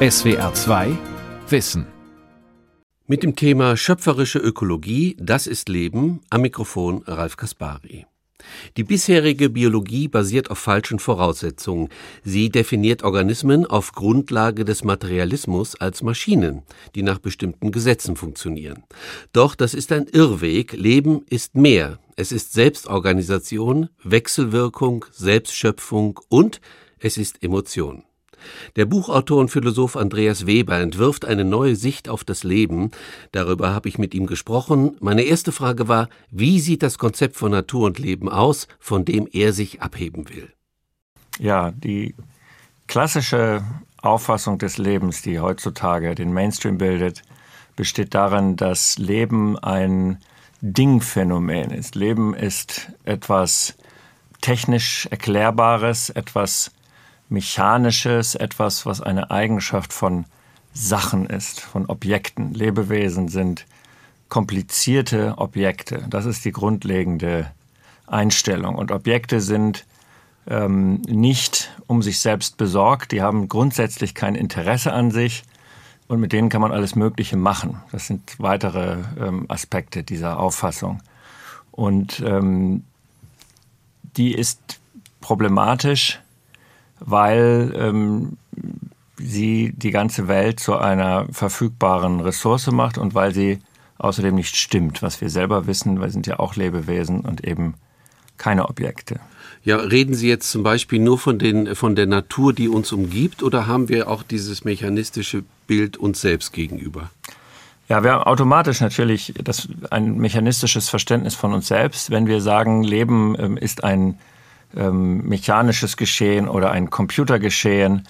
SWR 2 Wissen. Mit dem Thema schöpferische Ökologie, das ist Leben, am Mikrofon Ralf Kaspari. Die bisherige Biologie basiert auf falschen Voraussetzungen. Sie definiert Organismen auf Grundlage des Materialismus als Maschinen, die nach bestimmten Gesetzen funktionieren. Doch das ist ein Irrweg. Leben ist mehr. Es ist Selbstorganisation, Wechselwirkung, Selbstschöpfung und es ist Emotion. Der Buchautor und Philosoph Andreas Weber entwirft eine neue Sicht auf das Leben. Darüber habe ich mit ihm gesprochen. Meine erste Frage war, wie sieht das Konzept von Natur und Leben aus, von dem er sich abheben will? Ja, die klassische Auffassung des Lebens, die heutzutage den Mainstream bildet, besteht darin, dass Leben ein Dingphänomen ist. Leben ist etwas technisch Erklärbares, etwas Mechanisches, etwas, was eine Eigenschaft von Sachen ist, von Objekten. Lebewesen sind komplizierte Objekte. Das ist die grundlegende Einstellung. Und Objekte sind ähm, nicht um sich selbst besorgt, die haben grundsätzlich kein Interesse an sich und mit denen kann man alles Mögliche machen. Das sind weitere ähm, Aspekte dieser Auffassung. Und ähm, die ist problematisch, weil ähm, sie die ganze Welt zu einer verfügbaren Ressource macht und weil sie außerdem nicht stimmt, was wir selber wissen. Wir sind ja auch Lebewesen und eben keine Objekte. Ja, reden Sie jetzt zum Beispiel nur von, den, von der Natur, die uns umgibt, oder haben wir auch dieses mechanistische Bild uns selbst gegenüber? Ja, wir haben automatisch natürlich das, ein mechanistisches Verständnis von uns selbst, wenn wir sagen, Leben ähm, ist ein ähm, mechanisches Geschehen oder ein Computergeschehen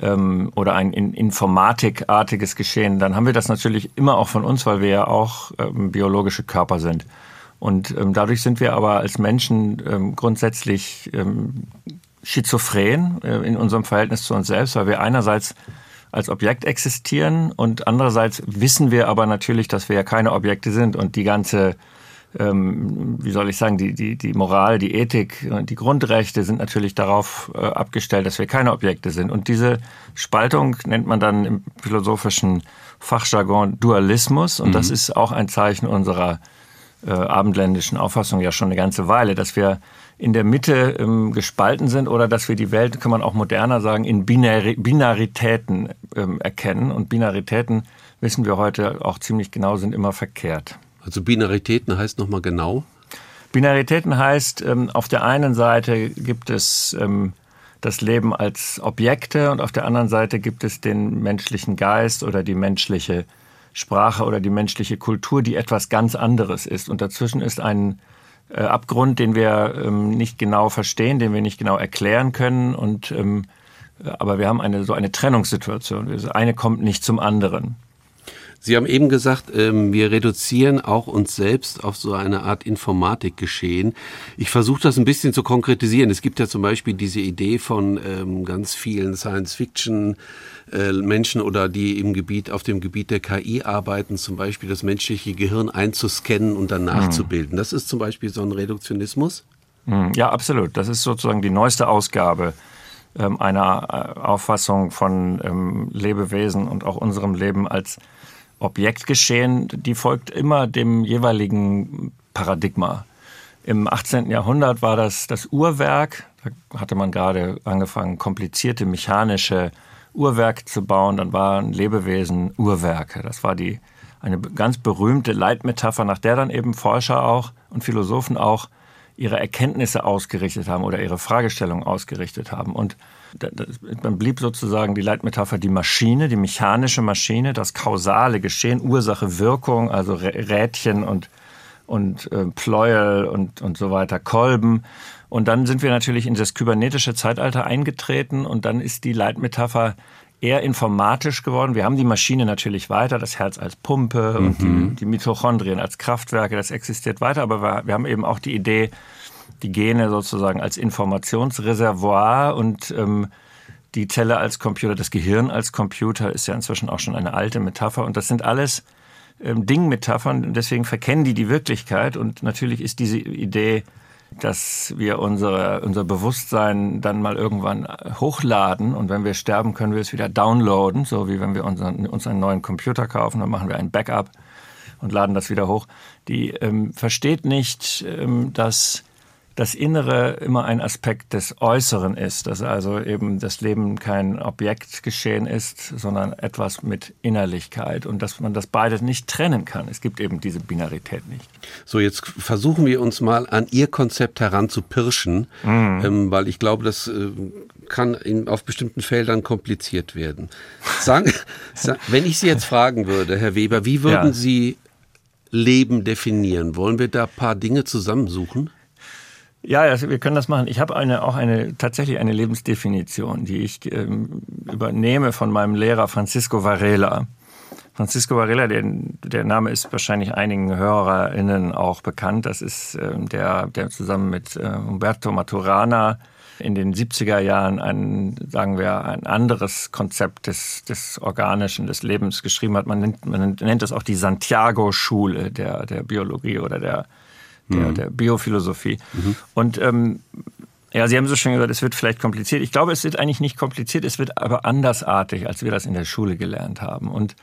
ähm, oder ein in informatikartiges Geschehen, dann haben wir das natürlich immer auch von uns, weil wir ja auch ähm, biologische Körper sind. Und ähm, dadurch sind wir aber als Menschen ähm, grundsätzlich ähm, schizophren äh, in unserem Verhältnis zu uns selbst, weil wir einerseits als Objekt existieren und andererseits wissen wir aber natürlich, dass wir ja keine Objekte sind und die ganze ähm, wie soll ich sagen, die, die, die Moral, die Ethik, die Grundrechte sind natürlich darauf äh, abgestellt, dass wir keine Objekte sind. Und diese Spaltung nennt man dann im philosophischen Fachjargon Dualismus. Und mhm. das ist auch ein Zeichen unserer äh, abendländischen Auffassung ja schon eine ganze Weile, dass wir in der Mitte ähm, gespalten sind oder dass wir die Welt, kann man auch moderner sagen, in Binari Binaritäten ähm, erkennen. Und Binaritäten, wissen wir heute auch ziemlich genau, sind immer verkehrt. Also Binaritäten heißt nochmal genau? Binaritäten heißt, ähm, auf der einen Seite gibt es ähm, das Leben als Objekte und auf der anderen Seite gibt es den menschlichen Geist oder die menschliche Sprache oder die menschliche Kultur, die etwas ganz anderes ist. Und dazwischen ist ein äh, Abgrund, den wir ähm, nicht genau verstehen, den wir nicht genau erklären können. Und aber wir haben eine so eine Trennungssituation. Das eine kommt nicht zum anderen. Sie haben eben gesagt, ähm, wir reduzieren auch uns selbst auf so eine Art Informatikgeschehen. Ich versuche das ein bisschen zu konkretisieren. Es gibt ja zum Beispiel diese Idee von ähm, ganz vielen Science-Fiction äh, Menschen oder die im Gebiet, auf dem Gebiet der KI arbeiten, zum Beispiel das menschliche Gehirn einzuscannen und dann mhm. nachzubilden. Das ist zum Beispiel so ein Reduktionismus? Mhm. Ja, absolut. Das ist sozusagen die neueste Ausgabe ähm, einer äh, Auffassung von Lebewesen und auch unserem Leben als Objektgeschehen, die folgt immer dem jeweiligen Paradigma. Im 18. Jahrhundert war das das Uhrwerk. Da hatte man gerade angefangen, komplizierte mechanische Uhrwerke zu bauen. Dann waren Lebewesen Uhrwerke. Das war die, eine ganz berühmte Leitmetapher, nach der dann eben Forscher auch und Philosophen auch ihre Erkenntnisse ausgerichtet haben oder ihre Fragestellungen ausgerichtet haben. Und dann blieb sozusagen die Leitmetapher die Maschine, die mechanische Maschine, das kausale Geschehen, Ursache, Wirkung, also Rädchen und, und äh, Pleuel und, und so weiter, Kolben. Und dann sind wir natürlich in das kybernetische Zeitalter eingetreten und dann ist die Leitmetapher eher informatisch geworden. Wir haben die Maschine natürlich weiter, das Herz als Pumpe mhm. und die, die, Mitochondrien als Kraftwerke, das existiert weiter, aber wir, wir haben eben auch die Idee, die Gene sozusagen als Informationsreservoir und ähm, die Zelle als Computer, das Gehirn als Computer ist ja inzwischen auch schon eine alte Metapher und das sind alles ähm, Dingmetaphern und deswegen verkennen die die Wirklichkeit und natürlich ist diese Idee dass wir unsere, unser Bewusstsein dann mal irgendwann hochladen und wenn wir sterben, können wir es wieder downloaden, so wie wenn wir unseren, uns einen neuen Computer kaufen, dann machen wir ein Backup und laden das wieder hoch. Die ähm, versteht nicht, ähm, dass das Innere immer ein Aspekt des Äußeren ist, dass also eben das Leben kein Objektgeschehen ist, sondern etwas mit Innerlichkeit und dass man das beides nicht trennen kann. Es gibt eben diese Binarität nicht. So, jetzt versuchen wir uns mal an Ihr Konzept heranzupirschen, mhm. ähm, weil ich glaube, das äh, kann in, auf bestimmten Feldern kompliziert werden. Sagen, wenn ich Sie jetzt fragen würde, Herr Weber, wie würden ja. Sie Leben definieren? Wollen wir da ein paar Dinge zusammensuchen? Ja, also wir können das machen. Ich habe eine, auch eine, tatsächlich eine Lebensdefinition, die ich ähm, übernehme von meinem Lehrer Francisco Varela. Francisco Varela, der, der Name ist wahrscheinlich einigen HörerInnen auch bekannt. Das ist ähm, der, der zusammen mit äh, Umberto Maturana in den 70er Jahren ein, sagen wir, ein anderes Konzept des, des Organischen, des Lebens geschrieben hat. Man nennt, man nennt das auch die Santiago-Schule der, der Biologie oder der, der, mhm. der Biophilosophie. Mhm. Und ähm, ja, Sie haben so schön gesagt, es wird vielleicht kompliziert. Ich glaube, es wird eigentlich nicht kompliziert, es wird aber andersartig, als wir das in der Schule gelernt haben. Und,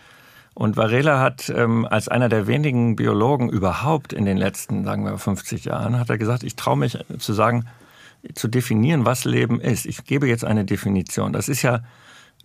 und Varela hat ähm, als einer der wenigen Biologen überhaupt in den letzten, sagen wir, 50 Jahren, hat er gesagt, ich traue mich zu sagen, zu definieren, was Leben ist. Ich gebe jetzt eine Definition. Das ist ja,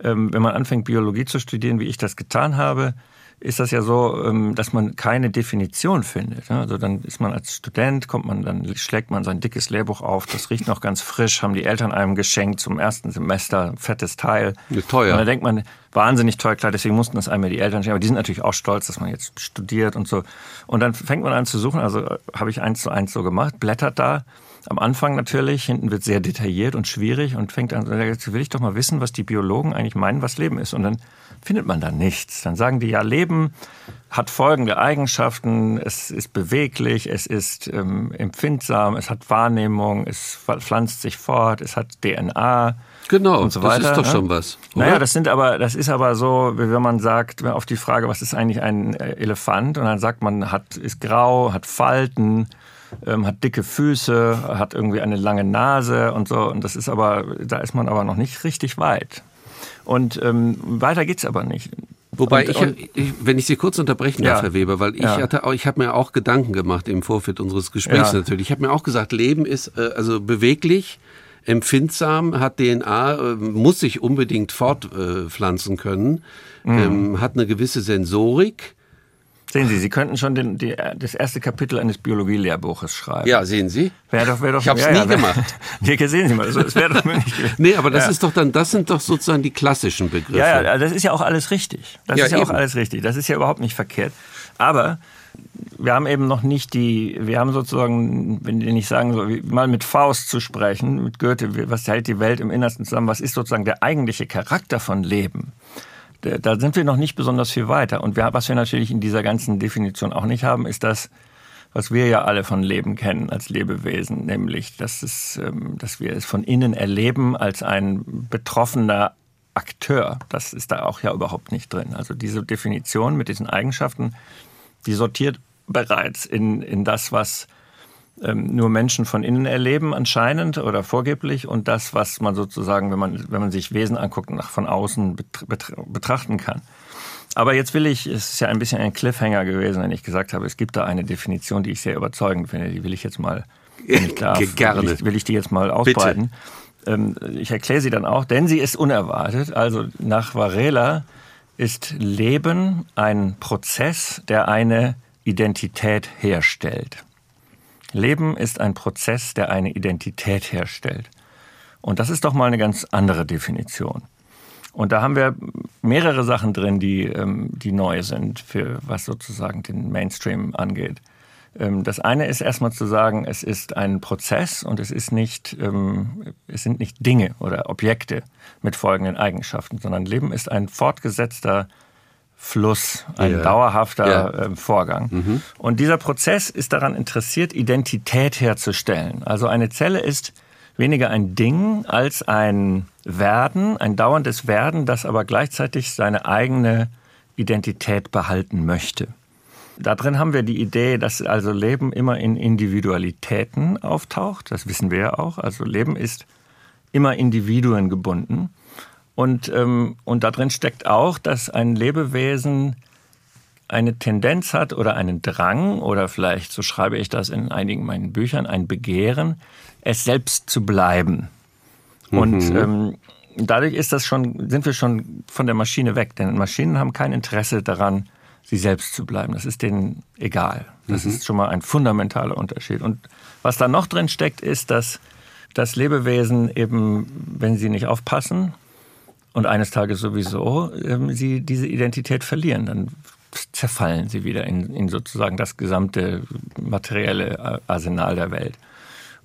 ähm, wenn man anfängt, Biologie zu studieren, wie ich das getan habe, ist das ja so, ähm, dass man keine Definition findet. Also dann ist man als Student, kommt man, dann schlägt man sein dickes Lehrbuch auf, das riecht noch ganz frisch, haben die Eltern einem geschenkt zum ersten Semester, fettes Teil. Ja, teuer. Und dann denkt man, wahnsinnig teuer, klar, deswegen mussten das einmal die Eltern schenken, aber die sind natürlich auch stolz, dass man jetzt studiert und so. Und dann fängt man an zu suchen, also äh, habe ich eins zu eins so gemacht, blättert da, am Anfang natürlich, hinten wird sehr detailliert und schwierig und fängt an, jetzt will ich doch mal wissen, was die Biologen eigentlich meinen, was Leben ist. Und dann findet man da nichts. Dann sagen die ja, Leben hat folgende Eigenschaften. Es ist beweglich, es ist ähm, empfindsam, es hat Wahrnehmung, es pflanzt sich fort, es hat DNA. Genau, und so weiter, das ist doch ne? schon was. Oder? Naja, das sind aber, das ist aber so, wie wenn man sagt, auf die Frage, was ist eigentlich ein äh, Elefant? Und dann sagt man, hat, ist grau, hat Falten, ähm, hat dicke Füße, hat irgendwie eine lange Nase und so. Und das ist aber, da ist man aber noch nicht richtig weit. Und ähm, weiter geht's aber nicht. Wobei und, ich, ich, wenn ich Sie kurz unterbrechen darf, ja, Herr Weber, weil ich ja. hatte auch, ich habe mir auch Gedanken gemacht im Vorfeld unseres Gesprächs ja. natürlich. Ich habe mir auch gesagt, Leben ist äh, also beweglich, empfindsam, hat DNA, äh, muss sich unbedingt fortpflanzen können, mhm. ähm, hat eine gewisse Sensorik Sehen Sie, Sie könnten schon den, die, das erste Kapitel eines Biologielehrbuches schreiben. Ja, sehen Sie. Wär doch, wär doch, ich habe es ja, nie ja, gemacht. Hier sehen Sie mal, das wäre doch möglich gewesen. Nee, aber das ja. ist doch dann, das sind doch sozusagen die klassischen Begriffe. Ja, ja, das ist ja auch alles richtig. Das ja, ist ja eben. auch alles richtig. Das ist ja überhaupt nicht verkehrt. Aber wir haben eben noch nicht die, wir haben sozusagen, wenn ich sagen so, mal mit Faust zu sprechen, mit Goethe, was hält die Welt im Innersten zusammen, was ist sozusagen der eigentliche Charakter von Leben? Da sind wir noch nicht besonders viel weiter. Und wir, was wir natürlich in dieser ganzen Definition auch nicht haben, ist das, was wir ja alle von Leben kennen als Lebewesen, nämlich, dass, es, ähm, dass wir es von innen erleben als ein betroffener Akteur. Das ist da auch ja überhaupt nicht drin. Also diese Definition mit diesen Eigenschaften, die sortiert bereits in, in das, was ähm, nur Menschen von innen erleben anscheinend oder vorgeblich und das, was man sozusagen, wenn man, wenn man sich Wesen anguckt, nach von außen betrachten kann. Aber jetzt will ich, es ist ja ein bisschen ein Cliffhanger gewesen, wenn ich gesagt habe, es gibt da eine Definition, die ich sehr überzeugend finde. Die will ich jetzt mal, wenn ich darf, Gerne. Will, ich, will ich die jetzt mal ausbreiten. Ähm, ich erkläre sie dann auch, denn sie ist unerwartet. Also nach Varela ist Leben ein Prozess, der eine Identität herstellt. Leben ist ein Prozess, der eine Identität herstellt. Und das ist doch mal eine ganz andere Definition. Und da haben wir mehrere Sachen drin, die, ähm, die neu sind, für was sozusagen den Mainstream angeht. Ähm, das eine ist erstmal zu sagen, es ist ein Prozess und es ist nicht, ähm, es sind nicht Dinge oder Objekte mit folgenden Eigenschaften, sondern Leben ist ein fortgesetzter Fluss, ein yeah. dauerhafter yeah. äh, Vorgang. Mhm. Und dieser Prozess ist daran interessiert, Identität herzustellen. Also eine Zelle ist weniger ein Ding als ein Werden, ein dauerndes Werden, das aber gleichzeitig seine eigene Identität behalten möchte. da drin haben wir die Idee, dass also Leben immer in Individualitäten auftaucht. Das wissen wir ja auch. Also Leben ist immer Individuen gebunden. Und, ähm, und da drin steckt auch, dass ein Lebewesen eine Tendenz hat oder einen Drang oder vielleicht, so schreibe ich das in einigen meinen Büchern, ein Begehren, es selbst zu bleiben. Mhm. Und ähm, dadurch ist das schon, sind wir schon von der Maschine weg, denn Maschinen haben kein Interesse daran, sie selbst zu bleiben. Das ist denen egal. Das mhm. ist schon mal ein fundamentaler Unterschied. Und was da noch drin steckt, ist, dass dass Lebewesen eben, wenn sie nicht aufpassen und eines Tages sowieso, ähm, sie diese Identität verlieren. Dann zerfallen sie wieder in, in sozusagen das gesamte materielle Arsenal der Welt.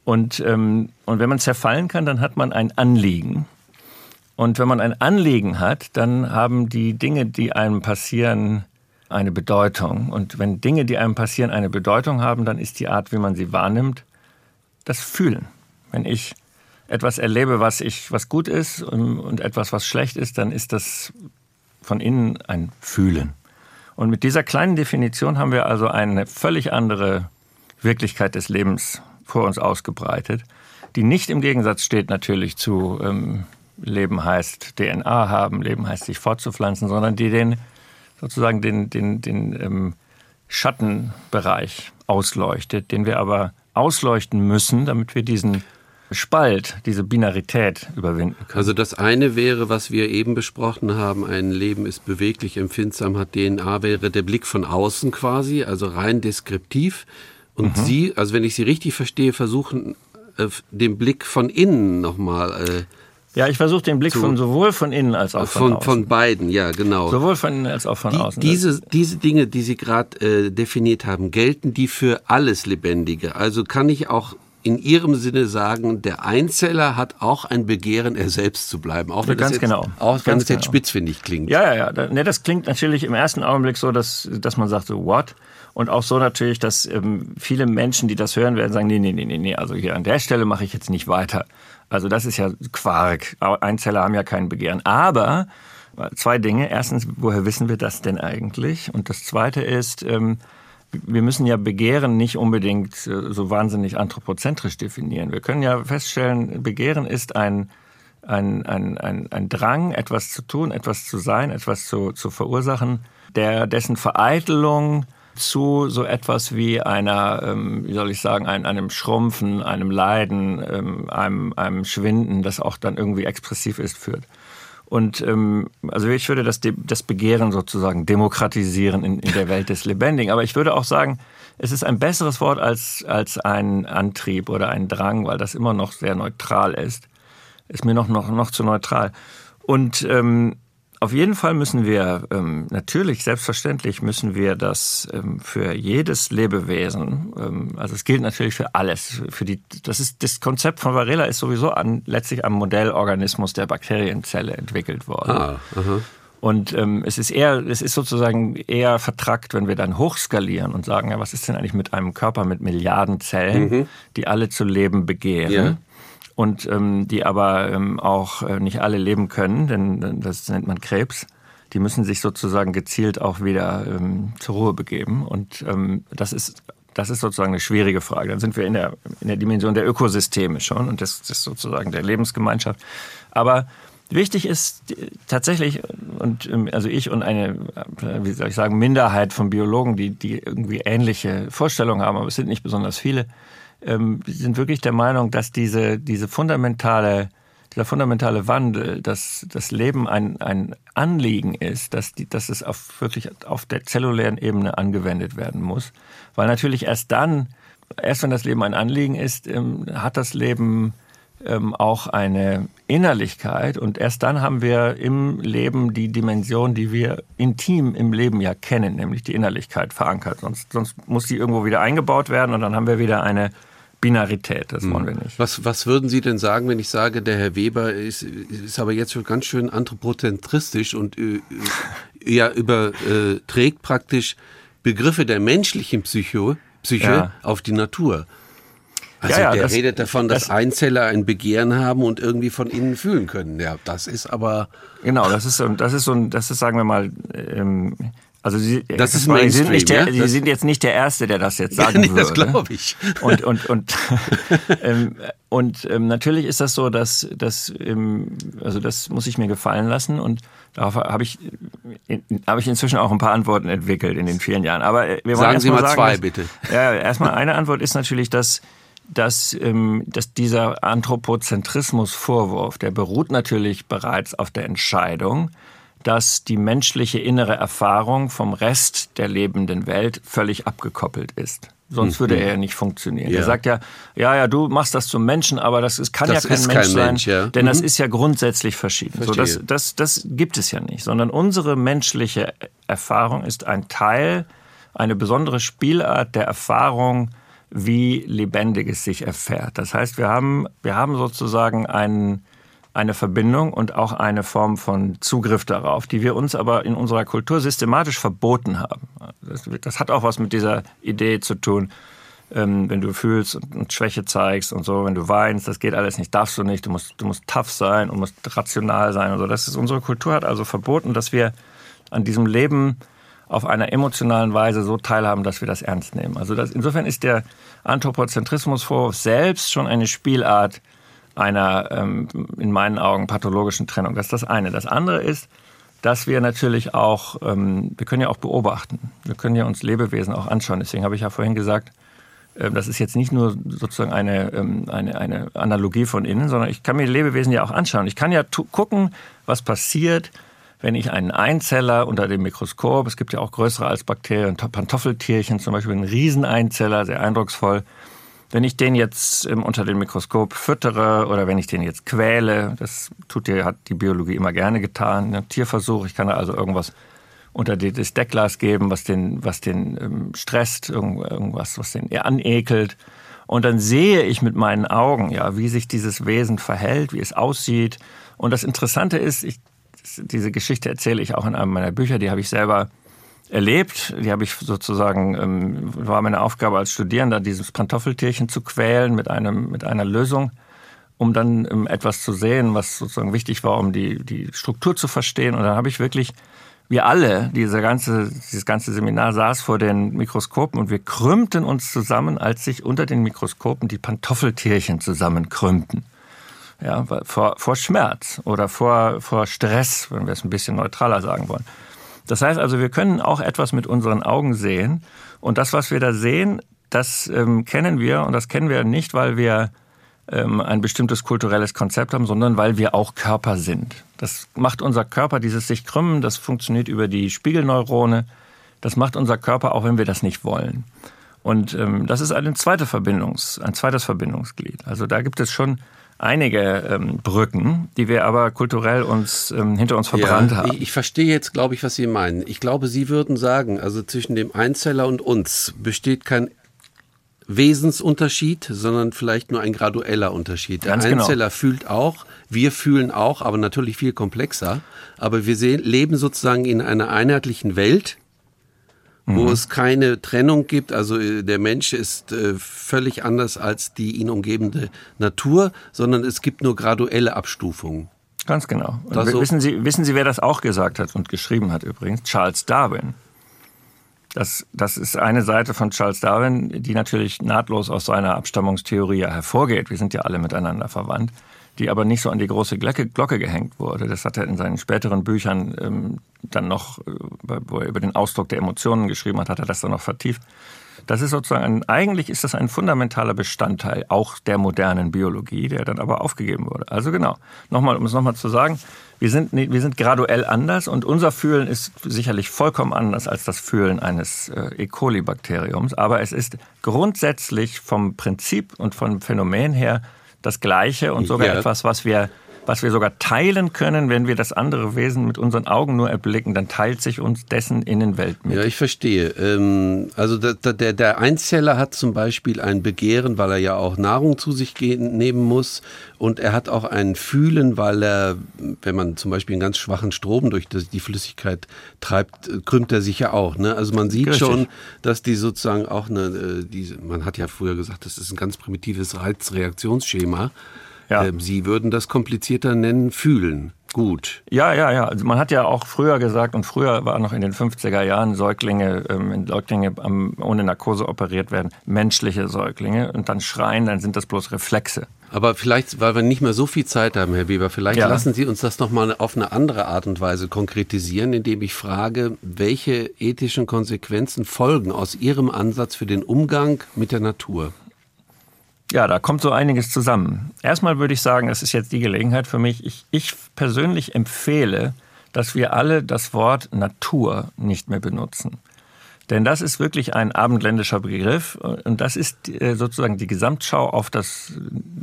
Und, ähm, und wenn man zerfallen kann, dann hat man ein Anliegen. Und wenn man ein Anliegen hat, dann haben die Dinge, die einem passieren, eine Bedeutung. Und wenn Dinge, die einem passieren, eine Bedeutung haben, dann ist die Art, wie man sie wahrnimmt, das Fühlen. Wenn ich etwas erlebe, was ich, was gut ist und, etwas, was schlecht ist, dann ist das von innen ein Fühlen. Und mit dieser kleinen Definition haben wir also eine völlig andere Wirklichkeit des Lebens vor uns ausgebreitet, die nicht im Gegensatz steht natürlich zu ähm, Leben heißt DNA haben, Leben heißt sich fortzupflanzen, sondern die den sozusagen den, den, den ähm, Schattenbereich ausleuchtet, den wir aber ausleuchten müssen, damit wir diesen Spalt, diese Binarität überwinden können. Also das eine wäre, was wir eben besprochen haben, ein Leben ist beweglich, empfindsam, hat DNA, wäre der Blick von außen quasi, also rein deskriptiv. Und mhm. Sie, also wenn ich Sie richtig verstehe, versuchen äh, den Blick von innen nochmal. Äh, ja, ich versuche den Blick zu, von sowohl von innen als auch von, von außen. Von beiden, ja, genau. Sowohl von innen als auch von die, außen. Diese, diese Dinge, die Sie gerade äh, definiert haben, gelten die für alles Lebendige? Also kann ich auch in Ihrem Sinne sagen, der Einzeller hat auch ein Begehren, er selbst zu bleiben. Auch wenn ja, ganz jetzt, genau. Auch wenn ganz jetzt genau. spitzfindig klingt. Ja, ja, ja. Ne, das klingt natürlich im ersten Augenblick so, dass, dass man sagt, so, what? Und auch so natürlich, dass ähm, viele Menschen, die das hören werden, sagen, nee, nee, nee, nee, nee, also hier an der Stelle mache ich jetzt nicht weiter. Also das ist ja Quark. Einzeller haben ja kein Begehren. Aber zwei Dinge. Erstens, woher wissen wir das denn eigentlich? Und das zweite ist, ähm, wir müssen ja Begehren nicht unbedingt äh, so wahnsinnig anthropozentrisch definieren. Wir können ja feststellen, Begehren ist ein, ein, ein, ein, ein Drang, etwas zu tun, etwas zu sein, etwas zu, zu verursachen, der, dessen Vereitelung zu so etwas wie einer, ähm, wie soll ich sagen, ein, einem Schrumpfen, einem Leiden, ähm, einem, einem Schwinden, das auch dann irgendwie expressiv ist, führt. Und ähm, also ich würde das, das Begehren sozusagen demokratisieren in, in der Welt des Lebendigen. Aber ich würde auch sagen, es ist ein besseres Wort als, als ein Antrieb oder ein Drang, weil das immer noch sehr neutral ist. Ist mir noch, noch, noch zu neutral. Und ähm, auf jeden Fall müssen wir, ähm, natürlich, selbstverständlich müssen wir das ähm, für jedes Lebewesen, ähm, also es gilt natürlich für alles, für die, das ist, das Konzept von Varela ist sowieso an, letztlich am Modellorganismus der Bakterienzelle entwickelt worden. Ah, aha. Und ähm, es ist eher, es ist sozusagen eher vertrackt, wenn wir dann hochskalieren und sagen, ja, was ist denn eigentlich mit einem Körper mit Milliarden Zellen, mhm. die alle zu leben begehren? Ja und ähm, die aber ähm, auch äh, nicht alle leben können, denn äh, das nennt man Krebs. Die müssen sich sozusagen gezielt auch wieder ähm, zur Ruhe begeben. Und ähm, das ist das ist sozusagen eine schwierige Frage. Dann sind wir in der, in der Dimension der Ökosysteme schon und das, ist sozusagen der Lebensgemeinschaft. Aber wichtig ist tatsächlich, und ähm, also ich und eine, äh, wie soll ich sagen, Minderheit von Biologen, die, die irgendwie ähnliche Vorstellungen haben, aber es sind nicht besonders viele, ähm, sind wirklich der Meinung, dass diese, diese fundamentale, dieser fundamentale Wandel, dass das Leben ein, ein Anliegen ist, dass, die, dass es auf, wirklich auf der zellulären Ebene angewendet werden muss. Weil natürlich erst dann, erst wenn das Leben ein Anliegen ist, ähm, hat das Leben ähm, auch eine Innerlichkeit und erst dann haben wir im Leben die Dimension, die wir intim im Leben ja kennen, nämlich die Innerlichkeit verankert. Sonst, sonst muss die irgendwo wieder eingebaut werden und dann haben wir wieder eine Binarität, das wollen wir hm. nicht. Was, was würden Sie denn sagen, wenn ich sage, der Herr Weber ist, ist aber jetzt schon ganz schön anthropozentristisch und äh, ja überträgt praktisch Begriffe der menschlichen Psycho, Psyche ja. auf die Natur? Also ja, ja, der das, redet davon, dass das, Einzeller ein Begehren haben und irgendwie von innen fühlen können. Ja, das ist aber genau. Das ist das ist so ein, das ist sagen wir mal ähm, Also Sie, das ist Sie, sind nicht der, ja? Sie sind jetzt nicht der Erste, der das jetzt sagen nee, würde. Das glaube ich. Und, und, und, ähm, und ähm, natürlich ist das so, dass, dass ähm, also das muss ich mir gefallen lassen und darauf habe ich, habe ich inzwischen auch ein paar Antworten entwickelt in den vielen Jahren. Aber äh, wir sagen Sie mal sagen, zwei, dass, bitte. Ja, erstmal eine Antwort ist natürlich, dass dass, ähm, dass dieser Anthropozentrismus-Vorwurf, der beruht natürlich bereits auf der Entscheidung, dass die menschliche innere Erfahrung vom Rest der lebenden Welt völlig abgekoppelt ist. Sonst würde er ja nicht funktionieren. Ja. Er sagt ja, ja, ja, du machst das zum Menschen, aber das ist, kann das ja kein Mensch kein sein, Mensch, ja. denn mhm. das ist ja grundsätzlich verschieden. So, das, das, das gibt es ja nicht, sondern unsere menschliche Erfahrung ist ein Teil, eine besondere Spielart der Erfahrung, wie lebendig es sich erfährt. Das heißt, wir haben, wir haben sozusagen einen, eine Verbindung und auch eine Form von Zugriff darauf, die wir uns aber in unserer Kultur systematisch verboten haben. Das, das hat auch was mit dieser Idee zu tun, ähm, wenn du fühlst und, und, Schwäche zeigst und so, wenn du weinst, das geht alles nicht, darfst du nicht, du musst, du musst tough sein und musst rational sein und so. Das ist unsere Kultur hat also verboten, dass wir an diesem Leben auf einer emotionalen Weise so teilhaben, dass wir das ernst nehmen. Also das, insofern ist der Anthropozentrismusvorwurf selbst schon eine Spielart einer, ähm, in meinen Augen, pathologischen Trennung. Das ist das eine. Das andere ist, dass wir natürlich auch, ähm, wir können ja auch beobachten. Wir können ja uns Lebewesen auch anschauen. Deswegen habe ich ja vorhin gesagt, äh, das ist jetzt nicht nur sozusagen eine, ähm, eine, eine Analogie von innen, sondern ich kann mir Lebewesen ja auch anschauen. Ich kann ja gucken, was passiert, wenn ich einen Einzeller unter dem Mikroskop, es gibt ja auch größere als Bakterien, Pantoffeltierchen zum Beispiel, einen Rieseneinzeller, sehr eindrucksvoll, wenn ich den jetzt ähm, unter dem Mikroskop füttere oder wenn ich den jetzt quäle, das tut dir, hat die Biologie immer gerne getan, ein Tierversuch, ich kann da also irgendwas unter das Deckglas geben, was den, was den ähm, stresst, irgendwas, was den anekelt. Und dann sehe ich mit meinen Augen, ja, wie sich dieses Wesen verhält, wie es aussieht. Und das Interessante ist, ich diese Geschichte erzähle ich auch in einem meiner Bücher, die habe ich selber erlebt. Die habe ich sozusagen, ähm, war meine Aufgabe als Studierender, dieses Pantoffeltierchen zu quälen mit, einem, mit einer Lösung, um dann ähm, etwas zu sehen, was sozusagen wichtig war, um die, die Struktur zu verstehen. Und dann habe ich wirklich, wir alle, diese ganze, dieses ganze Seminar saß vor den Mikroskopen und wir krümmten uns zusammen, als sich unter den Mikroskopen die Pantoffeltierchen zusammenkrümmten ja, vor, vor Schmerz oder vor, vor Stress, wenn wir es ein bisschen neutraler sagen wollen. Das heißt also, wir können auch etwas mit unseren Augen sehen und das, was wir da sehen, das ähm, kennen wir und das kennen wir nicht, weil wir ähm, ein bestimmtes kulturelles Konzept haben, sondern weil wir auch Körper sind. Das macht unser Körper, dieses sich krümmen, das funktioniert über die Spiegelneurone. Das macht unser Körper, auch wenn wir das nicht wollen. Und ähm, das ist eine zweite Verbindungs, ein zweites Verbindungsglied. Also da gibt es schon einige ähm, Brücken, die wir aber kulturell uns ähm, hinter uns verbrannt ja, haben. Ich, ich verstehe jetzt, glaube ich, was Sie meinen. Ich glaube, Sie würden sagen, also zwischen dem Einzeller und uns besteht kein Wesensunterschied, sondern vielleicht nur ein gradueller Unterschied. Der Ganz genau. Einzeller fühlt auch, wir fühlen auch, aber natürlich viel komplexer. Aber wir sehen, leben sozusagen in einer einheitlichen Welt, wo mhm. es keine Trennung gibt. Also äh, der Mensch ist äh, völlig anders als die ihn umgebende Natur, sondern es gibt nur graduelle Abstufungen. Ganz genau. So wissen, Sie, wissen Sie, wer das auch gesagt hat und geschrieben hat übrigens? Charles Darwin. Das, das ist eine Seite von Charles Darwin, die natürlich nahtlos aus seiner Abstammungstheorie hervorgeht. Wir sind ja alle miteinander verwandt die aber nicht so an die große Glocke, gehängt wurde. Das hat er in seinen späteren Büchern ähm, dann noch, äh, wo er über den Ausdruck der Emotionen geschrieben hat, hat er das dann noch vertieft. Das ist sozusagen, ein, eigentlich ist das ein fundamentaler Bestandteil auch der modernen Biologie, der dann aber aufgegeben wurde. Also genau, nochmal, um es nochmal zu sagen, wir sind, wir sind graduell anders und unser Fühlen ist sicherlich vollkommen anders als das Fühlen eines äh, E. coli-Bakteriums, aber es ist grundsätzlich vom Prinzip und vom Phänomen her das Gleiche und sogar ja. etwas, was wir was wir sogar teilen können, wenn wir das andere Wesen mit unseren Augen nur erblicken, dann teilt sich uns dessen Innenwelt mit. Ja, ich verstehe. Ähm, also der, der, der Einzeller hat zum Beispiel ein Begehren, weil er ja auch Nahrung zu sich nehmen muss. Und er hat auch ein Fühlen, weil er, wenn man zum Beispiel einen ganz schwachen Strom durch die Flüssigkeit treibt, krümmt er sich ja auch. Ne? Also man sieht Richtig. schon, dass die sozusagen auch eine, äh, diese, man hat ja früher gesagt, das ist ein ganz primitives Reizreaktionsschema. Ja. Ähm, Sie würden das komplizierter nennen, fühlen. gut. Ja, ja, ja. Also man hat ja auch früher gesagt, und früher war noch in den 50er Jahren Säuglinge, ähm, Säuglinge ähm, ohne Narkose operiert werden, menschliche Säuglinge und dann schreien, dann sind das bloß Reflexe. Aber vielleicht, weil wir nicht mehr so viel Zeit haben, Herr Weber, vielleicht ja. lassen Sie uns das nochmal auf eine andere Art und Weise konkretisieren, indem ich frage, welche ethischen Konsequenzen folgen aus Ihrem Ansatz für den Umgang mit der Natur? Ja, da kommt so einiges zusammen. Erstmal würde ich sagen, es ist jetzt die Gelegenheit für mich. Ich, ich persönlich empfehle, dass wir alle das Wort Natur nicht mehr benutzen. Denn das ist wirklich ein abendländischer Begriff und das ist äh, sozusagen die Gesamtschau auf das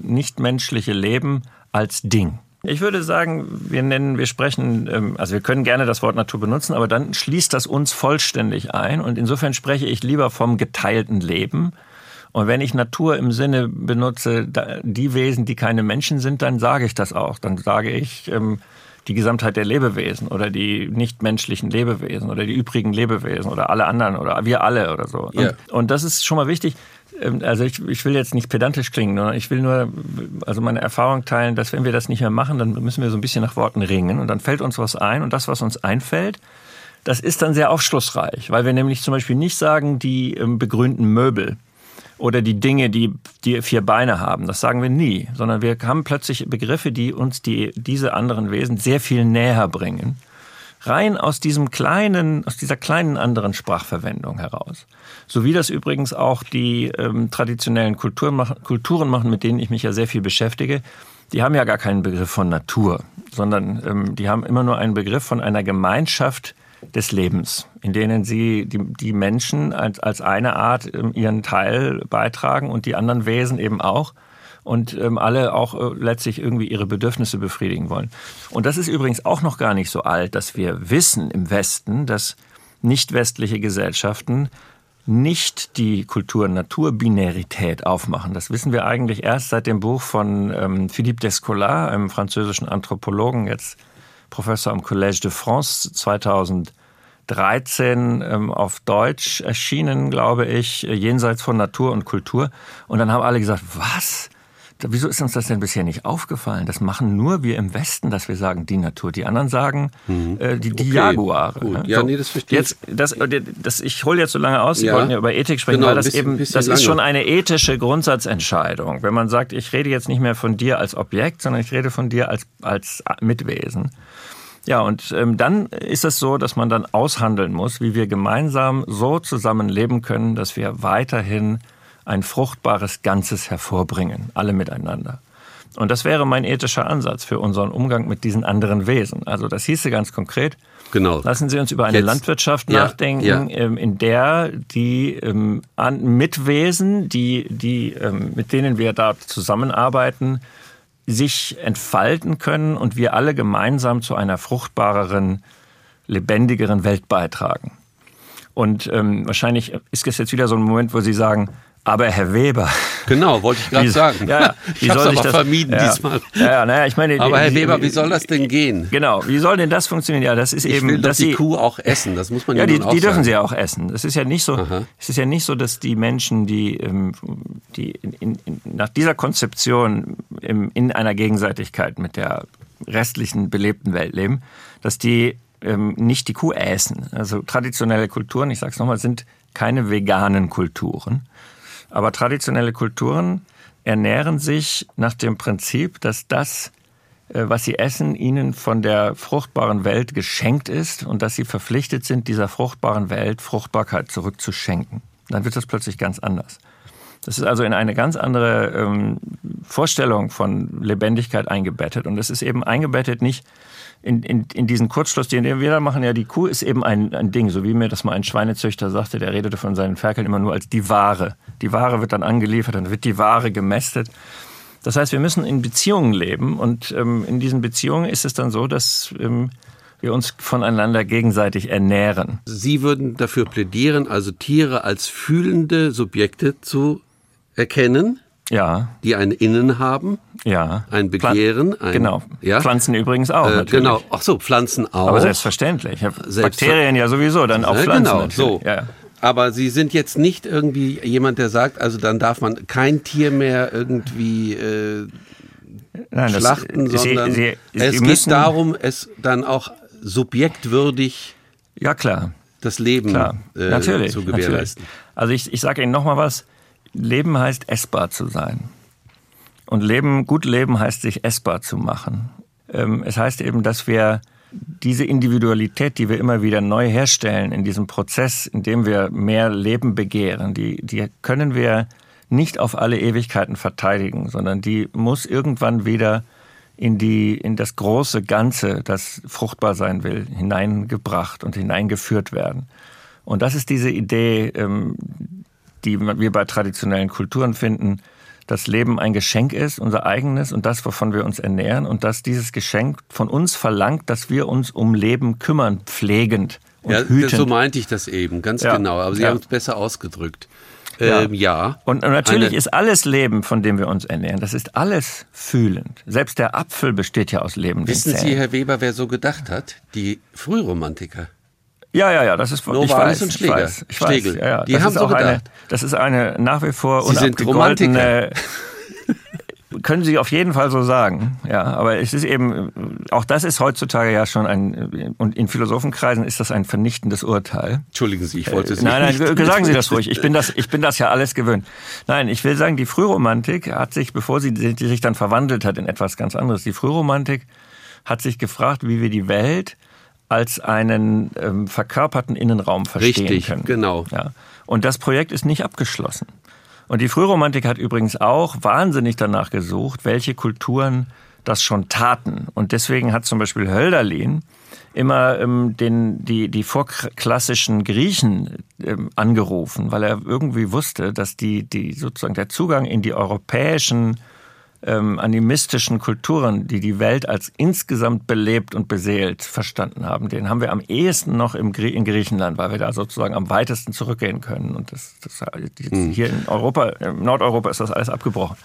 nichtmenschliche Leben als Ding. Ich würde sagen, wir nennen, wir sprechen, ähm, also wir können gerne das Wort Natur benutzen, aber dann schließt das uns vollständig ein und insofern spreche ich lieber vom geteilten Leben und wenn ich Natur im Sinne benutze, die Wesen, die keine Menschen sind, dann sage ich das auch. Dann sage ich ähm, die Gesamtheit der Lebewesen oder die nichtmenschlichen Lebewesen oder die übrigen Lebewesen oder alle anderen oder wir alle oder so. Yeah. Und, und das ist schon mal wichtig. Ähm, also ich, ich will jetzt nicht pedantisch klingen, sondern ich will nur also meine Erfahrung teilen, dass wenn wir das nicht mehr machen, dann müssen wir so ein bisschen nach Worten ringen und dann fällt uns was ein und das, was uns einfällt, das ist dann sehr aufschlussreich, weil wir nämlich zum Beispiel nicht sagen, die ähm, begrünten Möbel oder die Dinge, die, die vier Beine haben. Das sagen wir nie, sondern wir haben plötzlich Begriffe, die uns die, diese anderen Wesen sehr viel näher bringen. Rein aus diesem kleinen, aus dieser kleinen anderen Sprachverwendung heraus. So wie das übrigens auch die ähm, traditionellen Kulturen machen, Kulturen machen, mit denen ich mich ja sehr viel beschäftige. Die haben ja gar keinen Begriff von Natur, sondern ähm, die haben immer nur einen Begriff von einer Gemeinschaft, des Lebens, in denen sie die, die Menschen als, als eine Art ähm, ihren Teil beitragen und die anderen Wesen eben auch und ähm, alle auch äh, letztlich irgendwie ihre Bedürfnisse befriedigen wollen. Und das ist übrigens auch noch gar nicht so alt, dass wir wissen im Westen, dass nicht westliche Gesellschaften nicht die Kultur-Natur-Binarität aufmachen. Das wissen wir eigentlich erst seit dem Buch von ähm, Philippe Descola, einem französischen Anthropologen, jetzt Professor am Collège de France 2013 ähm, auf Deutsch erschienen, glaube ich, jenseits von Natur und Kultur. Und dann haben alle gesagt, was? Wieso ist uns das denn bisher nicht aufgefallen? Das machen nur wir im Westen, dass wir sagen, die Natur. Die anderen sagen, mhm. äh, die, die okay. Jaguare. Gut. Ja, so, nee, das verstehe jetzt, das, das, Ich hole jetzt so lange aus, Sie ja. wollten ja über Ethik sprechen, genau, weil das bisschen, eben, bisschen das lange. ist schon eine ethische Grundsatzentscheidung. Wenn man sagt, ich rede jetzt nicht mehr von dir als Objekt, sondern ich rede von dir als, als Mitwesen. Ja, und ähm, dann ist es so, dass man dann aushandeln muss, wie wir gemeinsam so zusammenleben können, dass wir weiterhin ein fruchtbares Ganzes hervorbringen, alle miteinander. Und das wäre mein ethischer Ansatz für unseren Umgang mit diesen anderen Wesen. Also das hieße ganz konkret, genau. lassen Sie uns über eine Jetzt. Landwirtschaft ja, nachdenken, ja. Ähm, in der die ähm, Mitwesen, die, die, ähm, mit denen wir da zusammenarbeiten, sich entfalten können und wir alle gemeinsam zu einer fruchtbareren, lebendigeren Welt beitragen. Und ähm, wahrscheinlich ist es jetzt wieder so ein Moment, wo Sie sagen, aber Herr Weber. Genau, wollte ich gerade sagen. Ja, wie ich habe aber das, vermieden ja, diesmal. Ja, naja, ich meine, aber Herr Weber, wie soll das denn gehen? Genau, wie soll denn das funktionieren? Ja, das ist ich eben, will dass die Sie, Kuh auch essen. Das muss man ja, ja die, auch die dürfen sagen. sie ja auch essen. Es ist ja nicht so. Aha. Es ist ja nicht so, dass die Menschen, die, ähm, die in, in, nach dieser Konzeption in einer Gegenseitigkeit mit der restlichen belebten Welt leben, dass die ähm, nicht die Kuh essen. Also traditionelle Kulturen, ich sage es nochmal, sind keine veganen Kulturen aber traditionelle Kulturen ernähren sich nach dem Prinzip, dass das, äh, was sie essen, ihnen von der fruchtbaren Welt geschenkt ist und dass sie verpflichtet sind, dieser fruchtbaren Welt Fruchtbarkeit zurückzuschenken. Dann wird das plötzlich ganz anders. Das ist also in eine ganz andere ähm, Vorstellung von Lebendigkeit eingebettet. Und es ist eben eingebettet nicht in, in, in diesen Kurzschluss, den wir da machen, ja, die Kuh ist eben ein, ein Ding, so wie mir das mal ein Schweinezüchter sagte, der redete von seinen Ferkeln immer nur als die Ware. Die Ware wird dann angeliefert, dann wird die Ware gemästet. Das heißt, wir müssen in Beziehungen leben und ähm, in diesen Beziehungen ist es dann so, dass ähm, wir uns voneinander gegenseitig ernähren. Sie würden dafür plädieren, also Tiere als fühlende Subjekte zu erkennen? Ja. die ein Innen haben, ja. ein Begehren. Ein, genau. Ja? Pflanzen übrigens auch. Äh, genau. Ach so, Pflanzen auch. Aber selbstverständlich. Selbstver Bakterien ja sowieso, dann auch Pflanzen. Genau, natürlich. so. Ja. Aber Sie sind jetzt nicht irgendwie jemand, der sagt, also dann darf man kein Tier mehr irgendwie äh, Nein, schlachten, das, sondern Sie, Sie, es geht darum, es dann auch subjektwürdig ja, klar. das Leben klar. Äh, natürlich, zu gewährleisten. Natürlich. Also ich, ich sage Ihnen noch mal was. Leben heißt essbar zu sein. Und Leben, gut Leben heißt sich essbar zu machen. Ähm, es heißt eben, dass wir diese Individualität, die wir immer wieder neu herstellen in diesem Prozess, in dem wir mehr Leben begehren, die, die können wir nicht auf alle Ewigkeiten verteidigen, sondern die muss irgendwann wieder in die, in das große Ganze, das fruchtbar sein will, hineingebracht und hineingeführt werden. Und das ist diese Idee, ähm, die wir bei traditionellen Kulturen finden, dass Leben ein Geschenk ist, unser eigenes und das, wovon wir uns ernähren und dass dieses Geschenk von uns verlangt, dass wir uns um Leben kümmern, pflegend und ja, hütend. So meinte ich das eben, ganz ja. genau. Aber Sie ja. haben es besser ausgedrückt. Ähm, ja. Und, und natürlich Eine, ist alles Leben, von dem wir uns ernähren, das ist alles fühlend. Selbst der Apfel besteht ja aus Leben. Wissen Sie, Herr Weber, wer so gedacht hat? Die Frühromantiker. Ja, ja, ja, das ist Novalis ich weiß, und Schläger. Ich weiß, ich Schlegel. Weiß, ja, ja. Die das haben so gedacht. Eine, das ist eine nach wie vor Sie unabgegoltene können Sie auf jeden Fall so sagen. Ja, aber es ist eben, auch das ist heutzutage ja schon ein, und in Philosophenkreisen ist das ein vernichtendes Urteil. Entschuldigen Sie, ich wollte es äh, Nein, nein, nicht. sagen Sie das ruhig. Ich bin das, ich bin das ja alles gewöhnt. Nein, ich will sagen, die Frühromantik hat sich, bevor sie die sich dann verwandelt hat in etwas ganz anderes, die Frühromantik hat sich gefragt, wie wir die Welt als einen ähm, verkörperten Innenraum verstehen Richtig, können. genau. Ja. Und das Projekt ist nicht abgeschlossen. Und die Frühromantik hat übrigens auch wahnsinnig danach gesucht, welche Kulturen das schon taten. Und deswegen hat zum Beispiel Hölderlin immer ähm, den, die, die vorklassischen Griechen ähm, angerufen, weil er irgendwie wusste, dass die, die sozusagen der Zugang in die europäischen ähm, animistischen Kulturen, die die Welt als insgesamt belebt und beseelt verstanden haben, den haben wir am ehesten noch im, in Griechenland, weil wir da sozusagen am weitesten zurückgehen können. Und das, das hm. hier in Europa, in Nordeuropa ist das alles abgebrochen.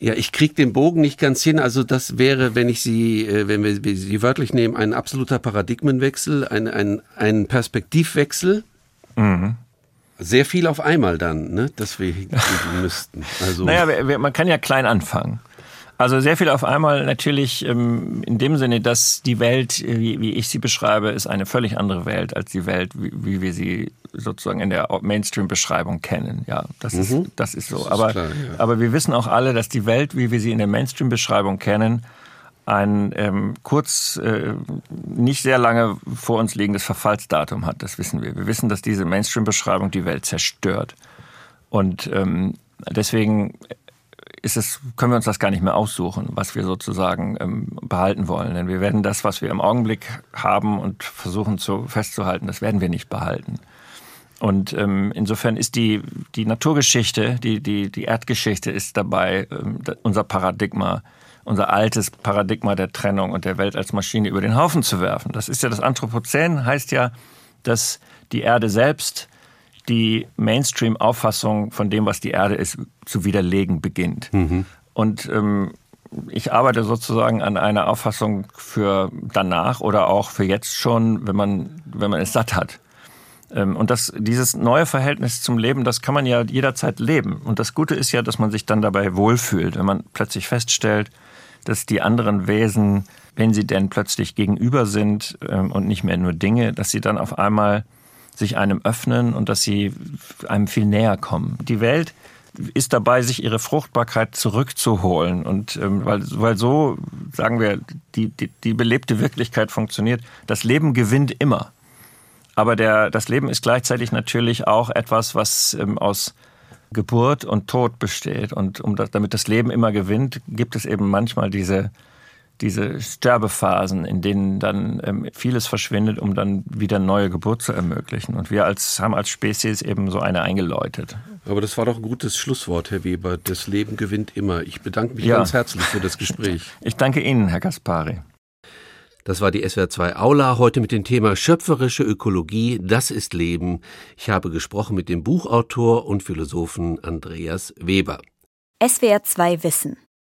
Ja, ich krieg den Bogen nicht ganz hin. Also das wäre, wenn ich Sie, äh, wenn wir Sie wörtlich nehmen, ein absoluter Paradigmenwechsel, ein, ein, ein Perspektivwechsel. Mhm sehr viel auf einmal dann, ne, dass wir müssten. Also naja, man kann ja klein anfangen. Also sehr viel auf einmal natürlich ähm, in dem Sinne, dass die Welt, äh, wie, wie, ich sie beschreibe, ist eine völlig andere Welt als die Welt, wie, wie wir sie sozusagen in der Mainstream-Beschreibung kennen. Ja, das mhm. ist das ist so. Das ist aber klar, ja. aber wir wissen auch alle, dass die Welt, wie wir sie in der Mainstream-Beschreibung kennen, ein ähm, kurz äh, nicht sehr lange vor uns liegendes Verfallsdatum hat. Das wissen wir. Wir wissen, dass diese Mainstream-Beschreibung die Welt zerstört und ähm, deswegen ist es, können wir uns das gar nicht mehr aussuchen, was wir sozusagen ähm, behalten wollen. Denn wir werden das, was wir im Augenblick haben und versuchen zu, festzuhalten, das werden wir nicht behalten. Und ähm, insofern ist die, die Naturgeschichte, die, die, die Erdgeschichte ist dabei ähm, unser Paradigma, unser altes Paradigma der Trennung und der Welt als Maschine über den Haufen zu werfen. Das ist ja das Anthropozän, heißt ja, dass die Erde selbst die Mainstream-Auffassung von dem, was die Erde ist, zu widerlegen beginnt. Mhm. Und ähm, ich arbeite sozusagen an einer Auffassung für danach oder auch für jetzt schon, wenn man, wenn man es satt hat. Ähm, und das, dieses neue Verhältnis zum Leben, das kann man ja jederzeit leben. Und das Gute ist ja, dass man sich dann dabei wohlfühlt, wenn man plötzlich feststellt, dass die anderen Wesen, wenn sie denn plötzlich gegenüber sind ähm, und nicht mehr nur Dinge, dass sie dann auf einmal sich einem öffnen und dass sie einem viel näher kommen. Die Welt ist dabei, sich ihre Fruchtbarkeit zurückzuholen. Und ähm, weil, weil so, sagen wir, die, die, die belebte Wirklichkeit funktioniert, das Leben gewinnt immer. Aber der, das Leben ist gleichzeitig natürlich auch etwas, was ähm, aus Geburt und Tod besteht. Und um das, damit das Leben immer gewinnt, gibt es eben manchmal diese diese Sterbephasen, in denen dann ähm, vieles verschwindet, um dann wieder neue Geburt zu ermöglichen. Und wir als, haben als Spezies eben so eine eingeläutet. Aber das war doch ein gutes Schlusswort, Herr Weber. Das Leben gewinnt immer. Ich bedanke mich ja. ganz herzlich für das Gespräch. Ich danke Ihnen, Herr Gaspari. Das war die SWR2 Aula heute mit dem Thema Schöpferische Ökologie, das ist Leben. Ich habe gesprochen mit dem Buchautor und Philosophen Andreas Weber. SWR2 Wissen